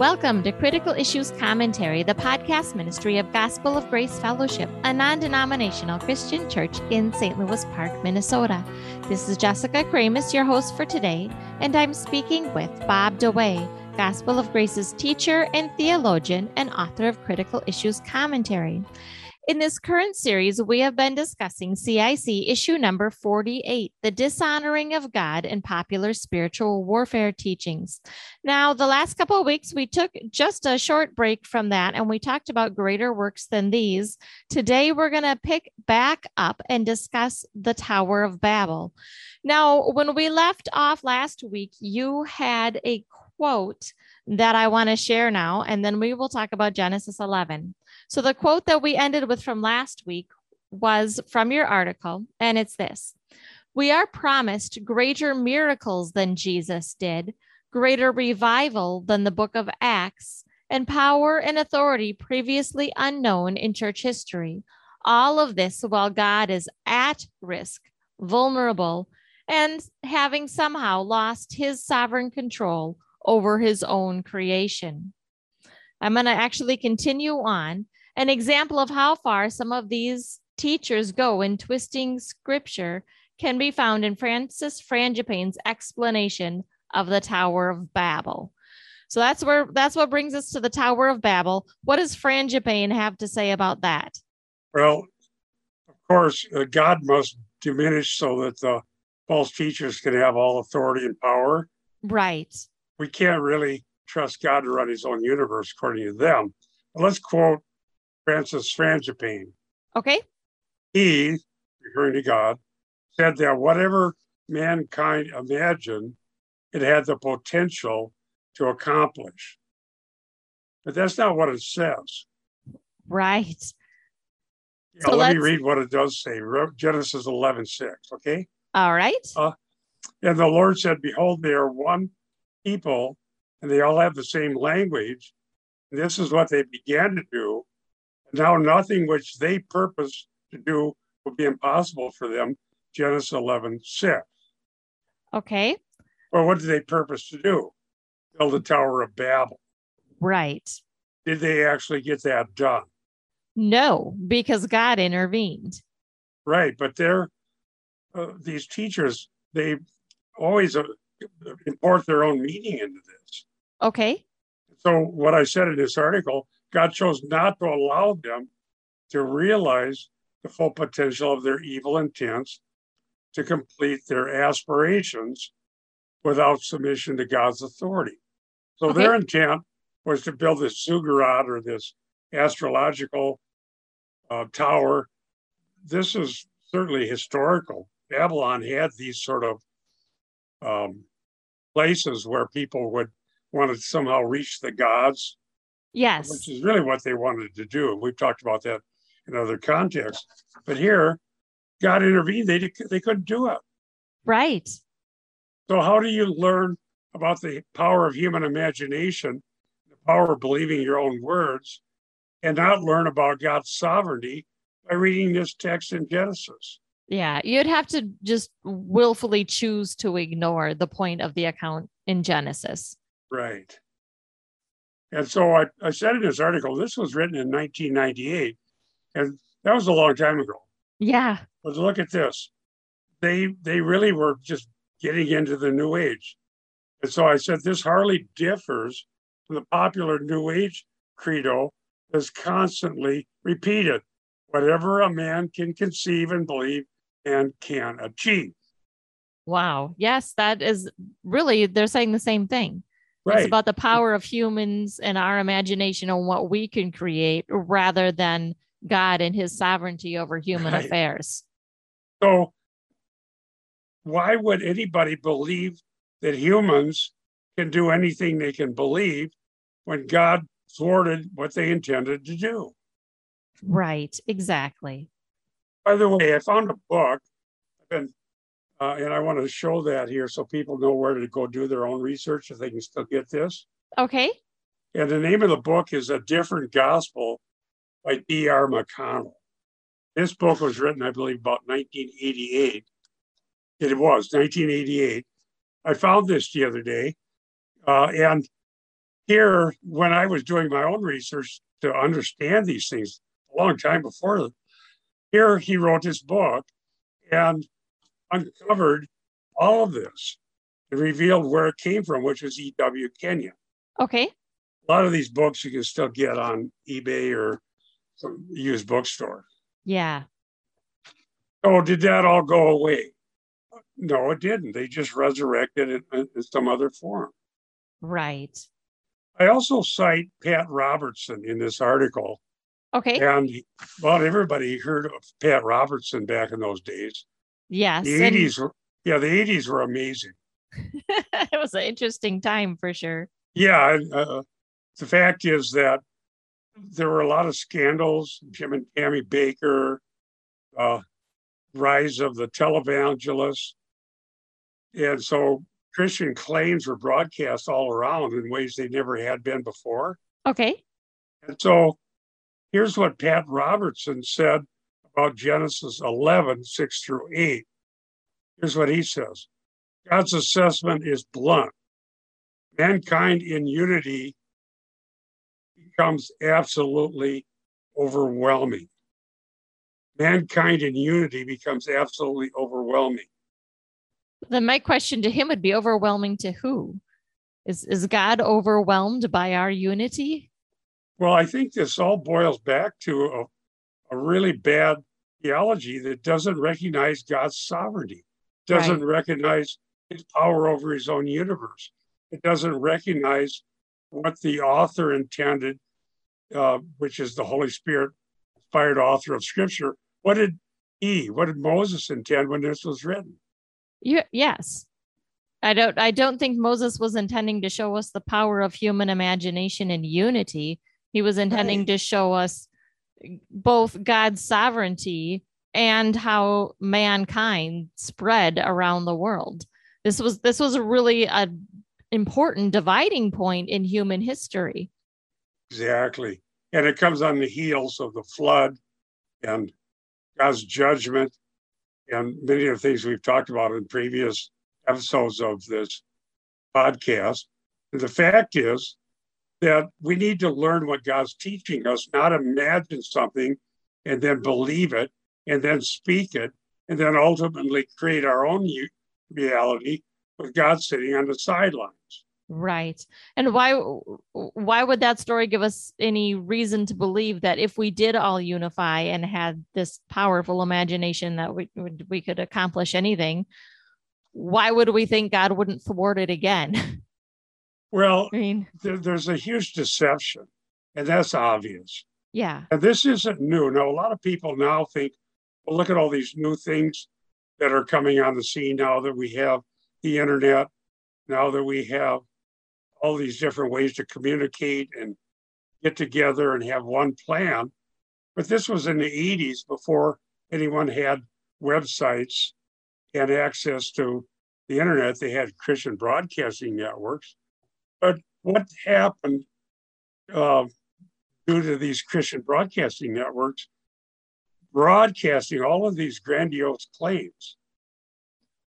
Welcome to Critical Issues Commentary, the podcast ministry of Gospel of Grace Fellowship, a non denominational Christian church in St. Louis Park, Minnesota. This is Jessica Kramasz, your host for today, and I'm speaking with Bob DeWaay, Gospel of Grace's teacher and theologian and author of Critical Issues Commentary. In this current series, we have been discussing CIC issue number 48, The Dishonoring of God in Popular Spiritual Warfare Teachings. Now, the last couple of weeks, we took just a short break from that and we talked about greater works than these. Today, we're going to pick back up and discuss the Tower of Babel. Now, when we left off last week, you had a quote that I want to share now, and then we will talk about Genesis 11. So the quote that we ended with from last week was from your article, and it's this We are promised greater miracles than Jesus did, greater revival than the book of Acts, and power and authority previously unknown in church history. All of this while God is at risk, vulnerable, and having somehow lost his sovereign control over his own creation. I'm going to actually continue on an example of how far some of these teachers go in twisting scripture can be found in Francis Frangipane's explanation of the Tower of Babel. So that's where that's what brings us to the Tower of Babel. What does Frangipane have to say about that? Well, of course, uh, God must diminish so that the false teachers can have all authority and power. Right. We can't really trust God to run his own universe according to them. But let's quote Francis Frangipane. Okay. He, referring to God, said that whatever mankind imagined, it had the potential to accomplish. But that's not what it says. Right. Yeah, so let me read what it does say. Genesis 11, 6. Okay. All right. Uh, and the Lord said, Behold, they are one people, and they all have the same language. This is what they began to do. Now, nothing which they purpose to do will be impossible for them. Genesis 11, 6. Okay. Well, what did they purpose to do? Build the Tower of Babel. Right. Did they actually get that done? No, because God intervened. Right. But they're, uh, these teachers, they always uh, import their own meaning into this. Okay. So, what I said in this article God chose not to allow them to realize the full potential of their evil intents to complete their aspirations without submission to God's authority. So okay. their intent was to build this ziggurat or this astrological uh, tower. This is certainly historical. Babylon had these sort of um, places where people would want to somehow reach the gods Yes. Which is really what they wanted to do. We've talked about that in other contexts. But here, God intervened. They, they couldn't do it. Right. So, how do you learn about the power of human imagination, the power of believing your own words, and not learn about God's sovereignty by reading this text in Genesis? Yeah, you'd have to just willfully choose to ignore the point of the account in Genesis. Right. And so I, I said in this article, this was written in 1998, and that was a long time ago. Yeah. But look at this. They they really were just getting into the new age. And so I said this hardly differs from the popular new age credo that's constantly repeated. Whatever a man can conceive and believe and can achieve. Wow. Yes, that is really, they're saying the same thing. Right. It's about the power of humans and our imagination and what we can create rather than God and his sovereignty over human right. affairs. So, why would anybody believe that humans can do anything they can believe when God thwarted what they intended to do? Right, exactly. By the way, I found a book. I've been uh, and I want to show that here so people know where to go do their own research if they can still get this. Okay. And the name of the book is A Different Gospel by D.R. McConnell. This book was written, I believe, about 1988. It was 1988. I found this the other day, uh, and here, when I was doing my own research to understand these things a long time before, here he wrote his book and uncovered all of this and revealed where it came from, which was E.W. Kenyon. Okay. A lot of these books you can still get on eBay or some used bookstore. Yeah. Oh, did that all go away? No, it didn't. They just resurrected it in some other form. Right. I also cite Pat Robertson in this article. Okay. And well, everybody heard of Pat Robertson back in those days. Yes. The and- 80s were, yeah, the 80s were amazing. it was an interesting time for sure. Yeah. and, Uh, the fact is that there were a lot of scandals. Jim and Tammy Bakker, uh, rise of the televangelists. And so Christian claims were broadcast all around in ways they never had been before. Okay. And so here's what Pat Robertson said about Genesis 11, 6 through 8. Here's what he says God's assessment is blunt. Mankind in unity becomes absolutely overwhelming. Mankind in unity becomes absolutely overwhelming. Then my question to him would be overwhelming to who? Is is God overwhelmed by our unity? Well, I think this all boils back to a, a really bad theology that doesn't recognize God's sovereignty, doesn't recognize his power over his own universe. It doesn't recognize what the author intended, uh, which is the Holy Spirit inspired author of Scripture. What did he, what did Moses intend when this was written? You, yes. I don't I don't think Moses was intending to show us the power of human imagination and unity. He was intending Right. to show us both God's sovereignty and how mankind spread around the world. This was this was a really a important dividing point in human history. Exactly. And it comes on the heels of the flood and God's judgment and many of the things we've talked about in previous episodes of this podcast. And the fact is that we need to learn what God's teaching us, not imagine something and then believe it and then speak it and then ultimately create our own reality with God sitting on the sidelines. Right. And why why would that story give us any reason to believe that if we did all unify and had this powerful imagination that we we could accomplish anything, why would we think God wouldn't thwart it again? Well, I mean, there, there's a huge deception, and that's obvious. yeah. And this isn't new. Now, a lot of people now think, well, look at all these new things that are coming on the scene now that we have the internet, now that we have all these different ways to communicate and get together and have one plan. But this was in the 80s before anyone had websites and access to the internet. They had Christian broadcasting networks. But what happened uh, due to these Christian broadcasting networks broadcasting all of these grandiose claims?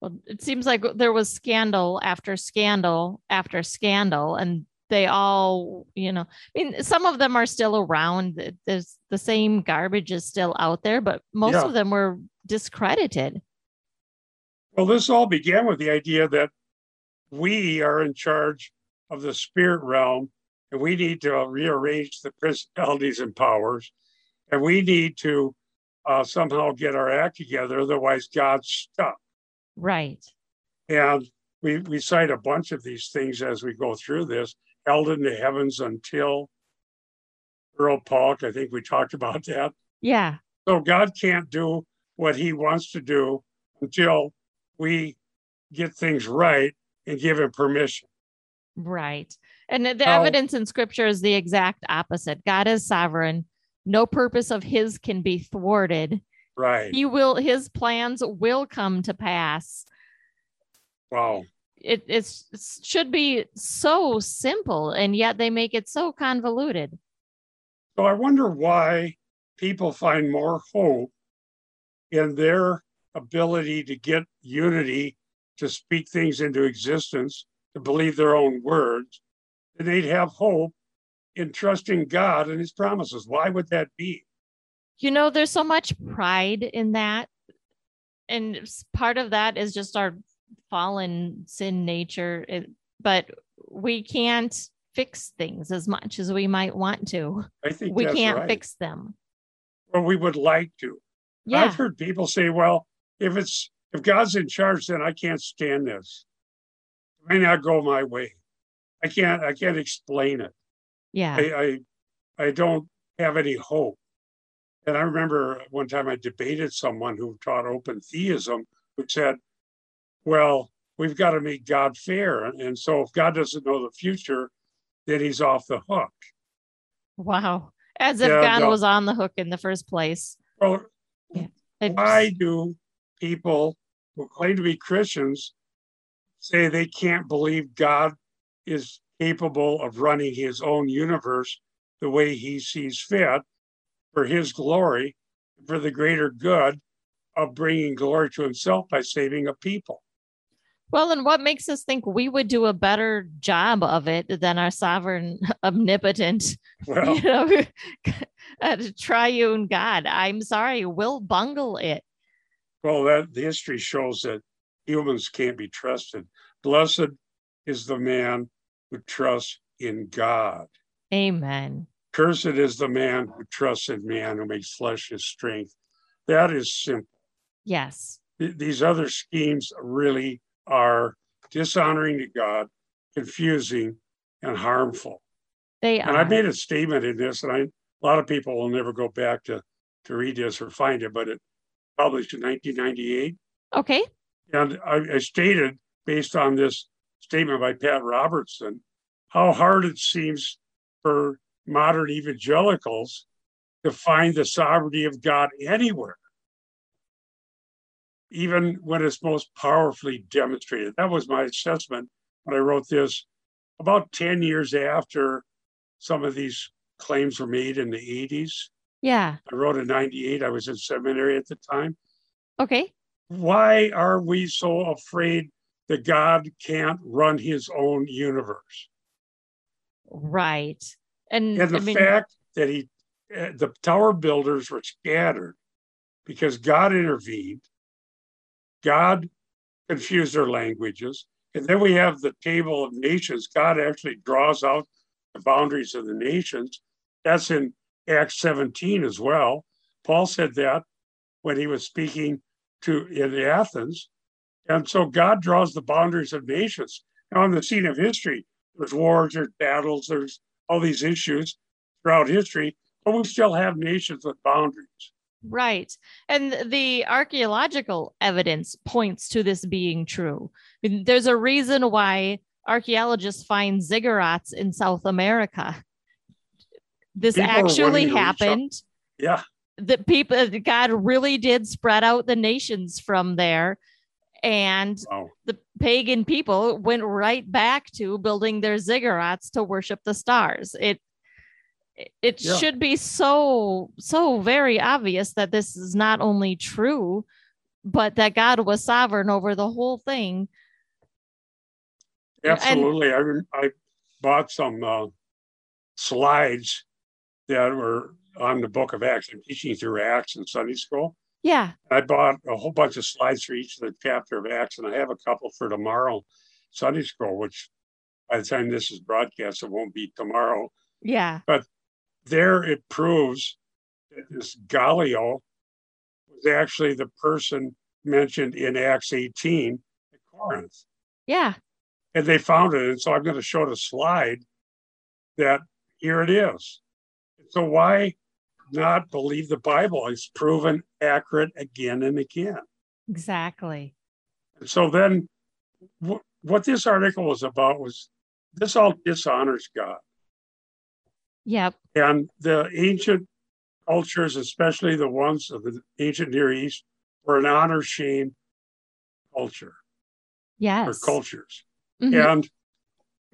Well, it seems like there was scandal after scandal after scandal, and they all, you know, I mean, some of them are still around. There's the same garbage is still out there, but most Yeah. of them were discredited. Well, this all began with the idea that we are in charge of the spirit realm and we need to rearrange the principalities and powers and we need to uh, somehow get our act together. Otherwise, God's stuck. Right. And we, we cite a bunch of these things as we go through this held in the heavens until Earl Paulk. I think we talked about that. Yeah. So God can't do what he wants to do until we get things right and give him permission. Right. And the Now- evidence in scripture is the exact opposite. God is sovereign. No purpose of his can be thwarted. Right. He will his plans will come to pass. Wow. It it's, it should be so simple and yet they make it so convoluted. So I wonder why people find more hope in their ability to get unity, to speak things into existence, to believe their own words, then they'd have hope in trusting God and his promises. Why would that be? You know, there's so much pride in that. And part of that is just our fallen sin nature. Eh, but we can't fix things as much as we might want to. I think we can't right. fix them. Well, we would like to. Yeah. I've heard people say, well, if it's if God's in charge, then I can't stand this. May not go my way. I can't I can't explain it. Yeah. I, I I don't have any hope. And I remember one time I debated someone who taught open theism, who said, Well, we've got to make God fair. And so if God doesn't know the future, then he's off the hook. Wow. As if Yeah, God was on the hook in the first place. Well, It why do people who claim to be Christians say they can't believe God is capable of running his own universe the way he sees fit for his glory, for the greater good of bringing glory to himself by saving a people? Well, and what makes us think we would do a better job of it than our sovereign, omnipotent, Well, you know, uh, triune God? I'm sorry, we'll bungle it. well, that the history shows that humans can't be trusted. Blessed is the man who trusts in God. Amen. Cursed is the man who trusts in man, who makes flesh his strength. That is simple. Yes. Th- These other schemes really are dishonoring to God, confusing, and harmful. They are. And. I made a statement in this, and I, a lot of people will never go back to, to read this or find it, but it published in 1998. okay. And I, I stated, based on this statement by Pat Robertson, how hard it seems for modern evangelicals to find the sovereignty of God anywhere, even when it's most powerfully demonstrated. That was my assessment when I wrote this about 10 years after some of these claims were made in the 80s. Yeah. I wrote in 98. I was in seminary at the time Okay. Why are we so afraid that God can't run his own universe? Right. And, And the I mean, fact that he, uh, the tower builders were scattered because God intervened, God confused their languages. And then we have the table of nations. God actually draws out the boundaries of the nations. That's in Acts 17 as well. Paul said that when he was speaking to in the Athens. And so God draws the boundaries of nations. Now, on the scene of history, there's wars, there's battles, there's all these issues throughout history, but we still have nations with boundaries. Right. And the archaeological evidence points to this being true. I mean, there's a reason why archaeologists find ziggurats in South America. This People actually willing to reach out. happened. Yeah, The people, God really did spread out the nations from there. And wow. the pagan people went right back to building their ziggurats to worship the stars. It it- Yeah. should be so so very obvious that this is not only true, but that God was sovereign over the whole thing. And- Absolutely. I, I bought some uh, slides that were on the book of Acts. I'm teaching through Acts in Sunday school. Yeah. I bought a whole bunch of slides for each of the chapter of Acts, and I have a couple for tomorrow Sunday school, which by the time this is broadcast, it won't be tomorrow. Yeah. But there it proves that this Gallio was actually the person mentioned in Acts 18 at Corinth. Yeah. And they found it. And so I'm going to show the slide that here it is. So why not believe the Bible? It's proven accurate again and again. Exactly. So then wh- what this article was about was this all dishonors God. Yep. And the ancient cultures, especially the ones of the ancient Near East, were an honor shame culture Yes. or cultures. Mhm.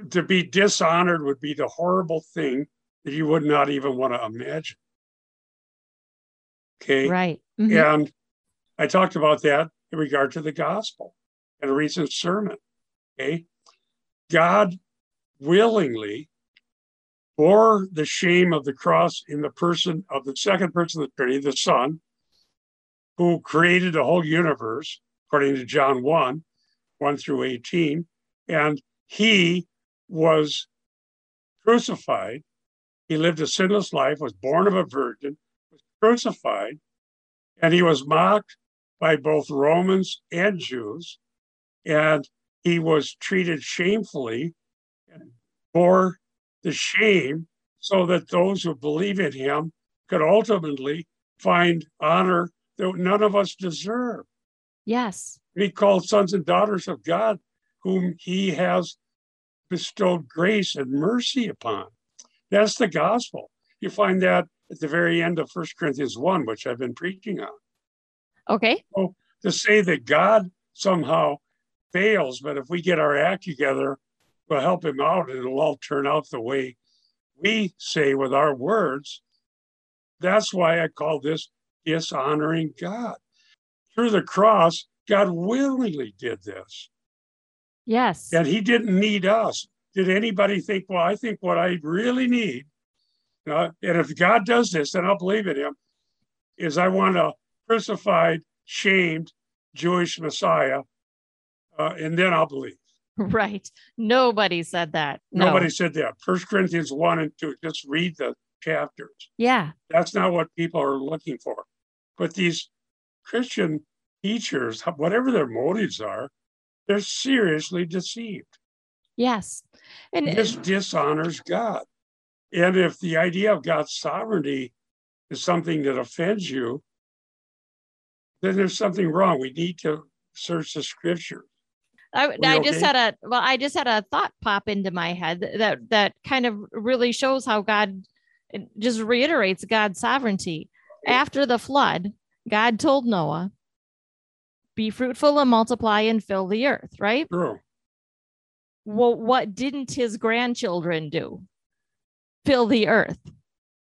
And to be dishonored would be the horrible thing that you would not even want to imagine. Okay. Right. Mhm. And I talked about that in regard to the gospel in a recent sermon. Okay. God willingly bore the shame of the cross in the person of the second person of the Trinity, the Son, who created the whole universe, according to John 1 1 through 18. And he was crucified. He lived a sinless life, was born of a virgin, crucified, and he was mocked by both Romans and Jews. And he was treated shamefully and bore the shame so that those who believe in him could ultimately find honor that none of us deserve. Yes. He called sons and daughters of God, whom he has bestowed grace and mercy upon. That's the gospel. You find that at the very end of First Corinthians 1, which I've been preaching on. Okay. So to say that God somehow fails, but if we get our act together, we'll help him out and it'll all turn out the way we say with our words. That's why I call this dishonoring God. Through the cross, God willingly did this. Yes. And he didn't need us. Did anybody think, well, I think what I really need, uh, and if God does this, then I'll believe in him, is I want a crucified, shamed Jewish Messiah, uh, and then I'll believe. Right. Nobody said that. Nobody said that. First Corinthians 1 and 2, just read the chapters. Yeah. That's not what people are looking for. But these Christian teachers, whatever their motives are, they're seriously deceived. Yes. And this dishonors God. And if the idea of God's sovereignty is something that offends you, then there's something wrong. We need to search the scripture. I, I just okay? had a well, I just had a thought pop into my head that that kind of really shows how God just reiterates God's sovereignty. After the flood, God told Noah, "Be fruitful and multiply and fill the earth." Right? True. Well, what didn't his grandchildren do? Fill the earth.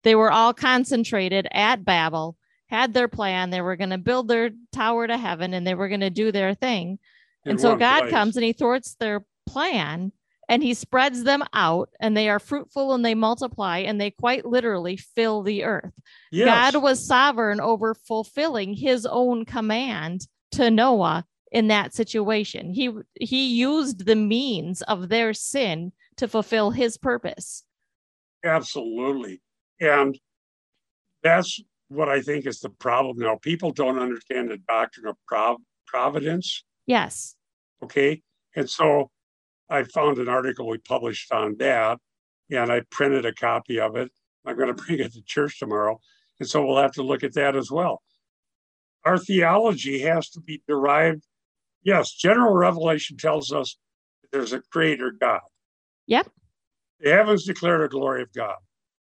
They were all concentrated at Babel, had their plan. They were going to build their tower to heaven, and they were going to do their thing and so God place. comes and he thwarts their plan and he spreads them out and they are fruitful and they multiply and they quite literally fill the earth. Yes. God was sovereign over fulfilling his own command to Noah in that situation. He he used the means of their sin to fulfill his purpose. Absolutely. And that's what I think is the problem now. People don't understand the doctrine of prov- providence Yes. Okay. And so I found an article we published on that, and I printed a copy of it. I'm going to bring it to church tomorrow. And so we'll have to look at that as well. Our theology has to be derived. Yes, general revelation tells us there's a creator God. Yep. The heavens declare the glory of God.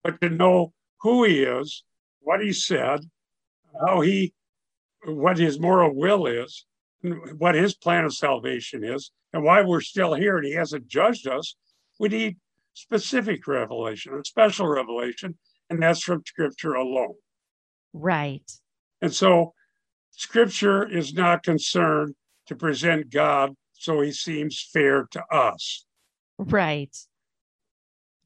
But to know who he is, what he said, how he, what his moral will is, what his plan of salvation is and why we're still here and he hasn't judged us, we need specific revelation, a special revelation, and that's from scripture alone. Right. And so scripture is not concerned to present God so he seems fair to us. Right.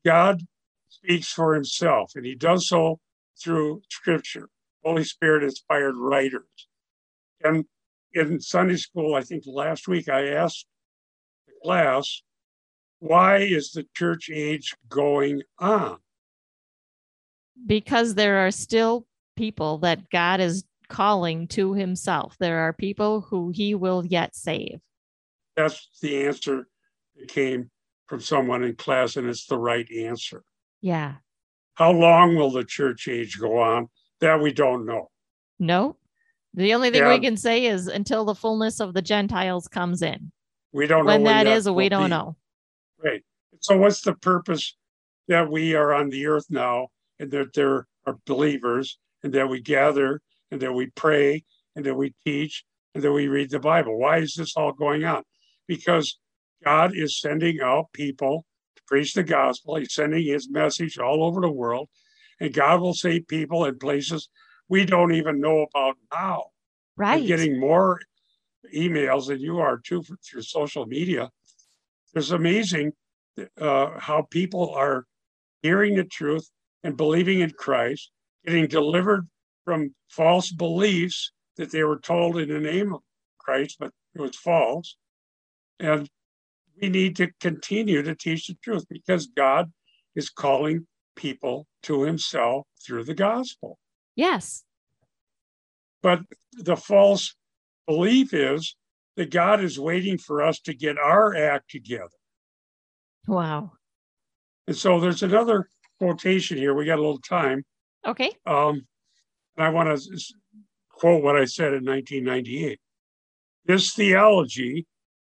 God speaks for himself, and he does so through scripture, Holy Spirit inspired writers. And in Sunday school, I think last week, I asked the class, why is the church age going on? Because there are still people that God is calling to himself. There are people who he will yet save. That's the answer that came from someone in class, and it's the right answer. Yeah. How long will the church age go on? That we don't know. No, the only thing we can say is until the fullness of the Gentiles comes in. We don't when know when that is. We don't be. know. Right. So, what's the purpose that we are on the earth now, and that there are believers, and that we gather, and that we pray, and that we teach, and that we read the Bible? Why is this all going on? Because God is sending out people to preach the gospel. He's sending His message all over the world, and God will save people in places we don't even know about now. Right. I'm getting more emails than you are too through social media. It's amazing uh, how people are hearing the truth and believing in Christ, getting delivered from false beliefs that they were told in the name of Christ, but it was false. And we need to continue to teach the truth because God is calling people to himself through the gospel. Yes. But the false belief is that God is waiting for us to get our act together. Wow. And so there's another quotation here. We got a little time. Okay. Um, and I want to quote what I said in 1998. This theology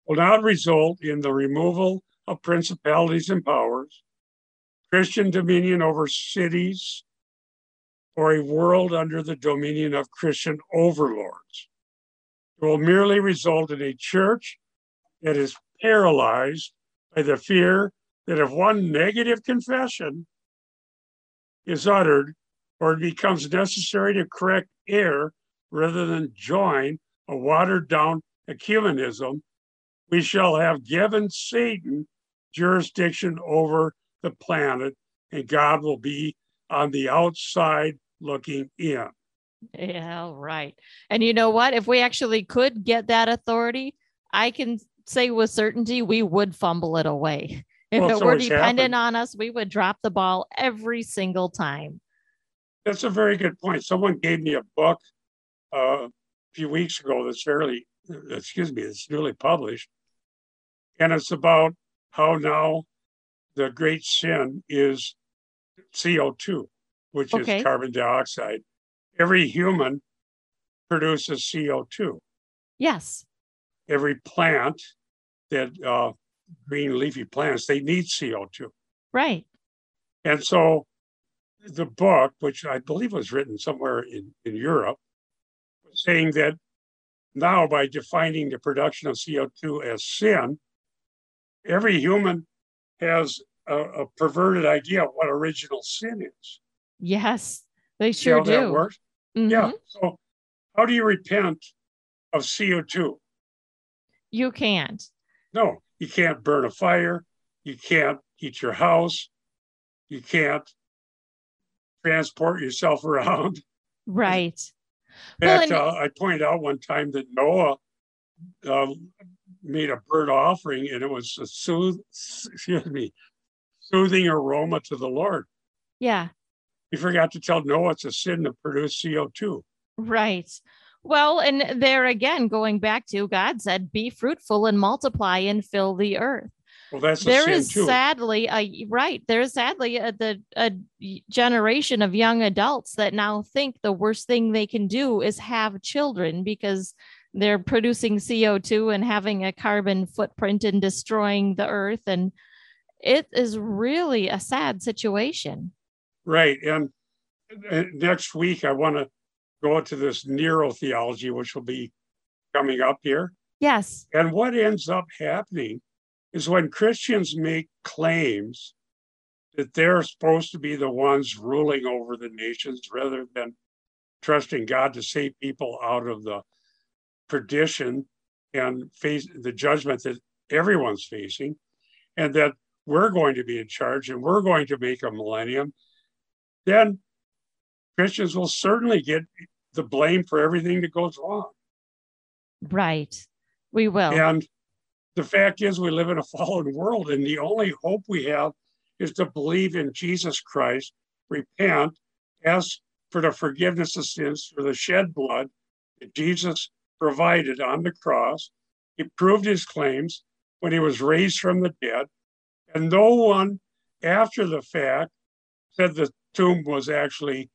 will not result in the removal of principalities and powers, Christian dominion over cities, or a world under the dominion of Christian overlords. It will merely result in a church that is paralyzed by the fear that if one negative confession is uttered or it becomes necessary to correct error rather than join a watered down ecumenism, we shall have given Satan jurisdiction over the planet and God will be on the outside looking in. Yeah, right. And you know what? If we actually could get that authority, I can say with certainty we would fumble it away. If well, it were dependent happened. on us, we would drop the ball every single time. That's a very good point. Someone gave me a book uh, a few weeks ago that's fairly, excuse me, it's newly published. And it's about how now the great sin is CO2, which okay. is carbon dioxide. Every human produces CO2. Yes. Every plant that uh, green leafy plants, they need CO2. Right. And so the book, which I believe was written somewhere in, in Europe, was saying that now by defining the production of CO2 as sin, every human has a, a perverted idea of what original sin is. Yes, they sure do. That works? Mm-hmm. Yeah. So how do you repent of CO2? You can't. No, you can't burn a fire. You can't heat your house. You can't transport yourself around. Right. In fact, well, and- uh, I pointed out one time that Noah uh, made a burnt offering, and it was a sooth, excuse me, soothing aroma to the Lord. Yeah. He forgot to tell Noah it's a sin to produce CO2. Right. Well, and there again, going back to God said, be fruitful and multiply and fill the earth. Well, that's there is too. sadly a right. There's sadly a, the a generation of young adults that now think the worst thing they can do is have children because they're producing CO2 and having a carbon footprint and destroying the earth. And it is really a sad situation. Right. And next week, I want to go into this neurotheology, which will be coming up here. Yes. And what ends up happening is when Christians make claims that they're supposed to be the ones ruling over the nations rather than trusting God to save people out of the perdition and face the judgment that everyone's facing, and that we're going to be in charge and we're going to make a millennium, then Christians will certainly get the blame for everything that goes wrong. Right. We will. And the fact is, we live in a fallen world, and the only hope we have is to believe in Jesus Christ, repent, ask for the forgiveness of sins for the shed blood that Jesus provided on the cross. He proved his claims when he was raised from the dead, and no one after the fact said the tomb was actually,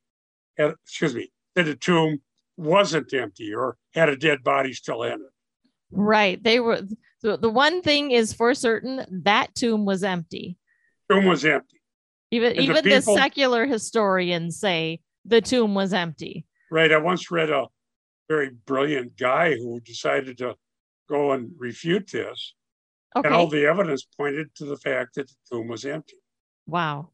uh, excuse me, that the tomb wasn't empty or had a dead body still in it. Right. They were the, the one thing is for certain that tomb was empty. Tomb was empty. Even and even the, people, the secular historians say the tomb was empty. Right. I once read a very brilliant guy who decided to go and refute this. Okay. And all the evidence pointed to the fact that the tomb was empty. Wow.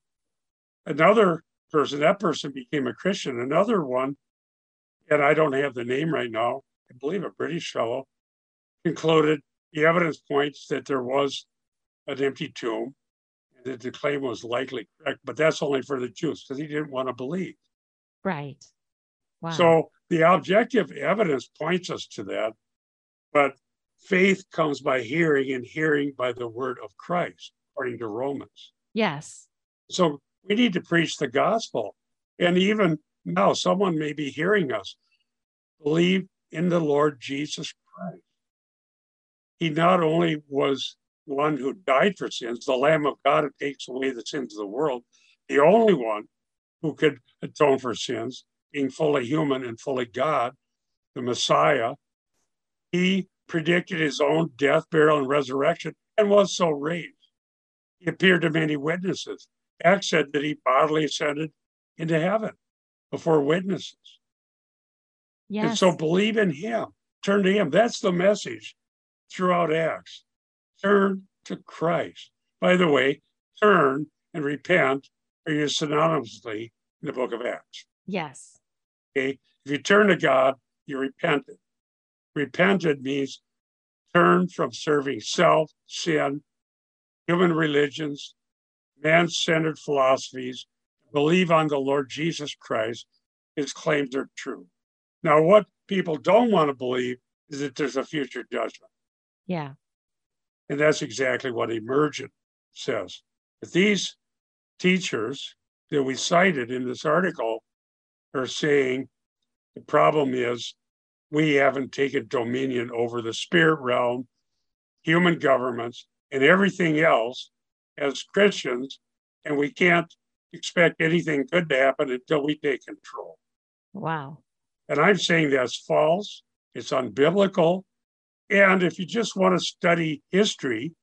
Another person, that person became a Christian. Another one, and I don't have the name right now, I believe a British fellow, concluded the evidence points that there was an empty tomb and that the claim was likely correct, but that's only for the Jews because he didn't want to believe. Right. Wow. So the objective evidence points us to that, but faith comes by hearing and hearing by the word of Christ, according to Romans. Yes. So we need to preach the gospel. And even now, someone may be hearing us believe in the Lord Jesus Christ. He not only was one who died for sins, the Lamb of God who takes away the sins of the world, the only one who could atone for sins, being fully human and fully God, the Messiah. He predicted his own death, burial, and resurrection and was so raised. He appeared to many witnesses. Acts said that he bodily ascended into heaven before witnesses. Yes. And so believe in him, turn to him. That's the message throughout Acts. Turn to Christ. By the way, turn and repent are used synonymously in the book of Acts. Yes. Okay. If you turn to God, you repented. Repented means turn from serving self, sin, human religions, man centered philosophies, believe on the Lord Jesus Christ, his claims are true. Now, what people don't want to believe is that there's a future judgment. Yeah. And that's exactly what Emergent says. If these teachers that we cited in this article are saying the problem is we haven't taken dominion over the spirit realm, human governments, and everything else as Christians, and we can't expect anything good to happen until we take control. Wow. And I'm saying that's false, it's unbiblical. And if you just want to study history,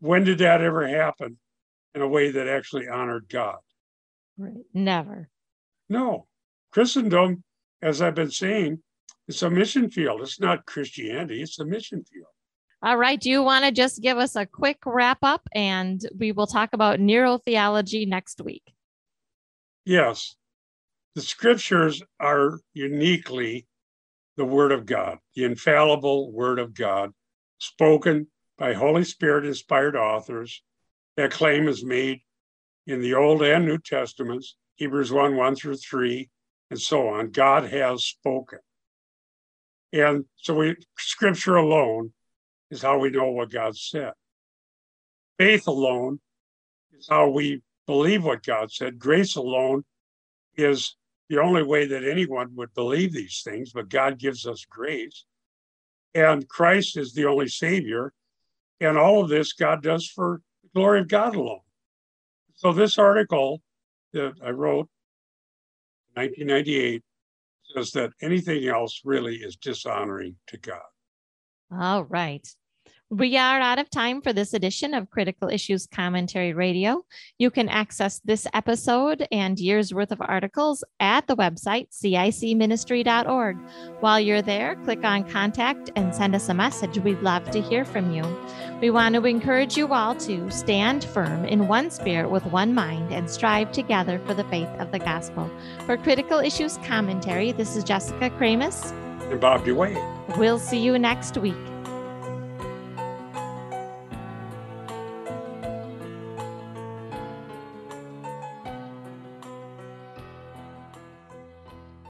when did that ever happen in a way that actually honored God? Right. Never. No. Christendom, as I've been saying, it's a mission field. It's not Christianity, it's a mission field. All right. Do you want to just give us a quick wrap up and we will talk about neurotheology next week? Yes. The scriptures are uniquely the Word of God, the infallible Word of God, spoken by Holy Spirit inspired authors. That claim is made in the Old and New Testaments, Hebrews 1 1 through 3, and so on. God has spoken. And so we scripture alone is how we know what God said. Faith alone is how we believe what God said. Grace alone is the only way that anyone would believe these things, but God gives us grace. And Christ is the only Savior. And all of this God does for the glory of God alone. So, this article that I wrote in 1998 says that anything else really is dishonoring to God. All right. We are out of time for this edition of Critical Issues Commentary Radio. You can access this episode and years worth of articles at the website cicministry.org. While you're there, click on contact and send us a message. We'd love to hear from you. We want to encourage you all to stand firm in one spirit with one mind and strive together for the faith of the gospel. For Critical Issues Commentary, this is Jessica Kramasz and Bob DeWaay. We'll see you next week.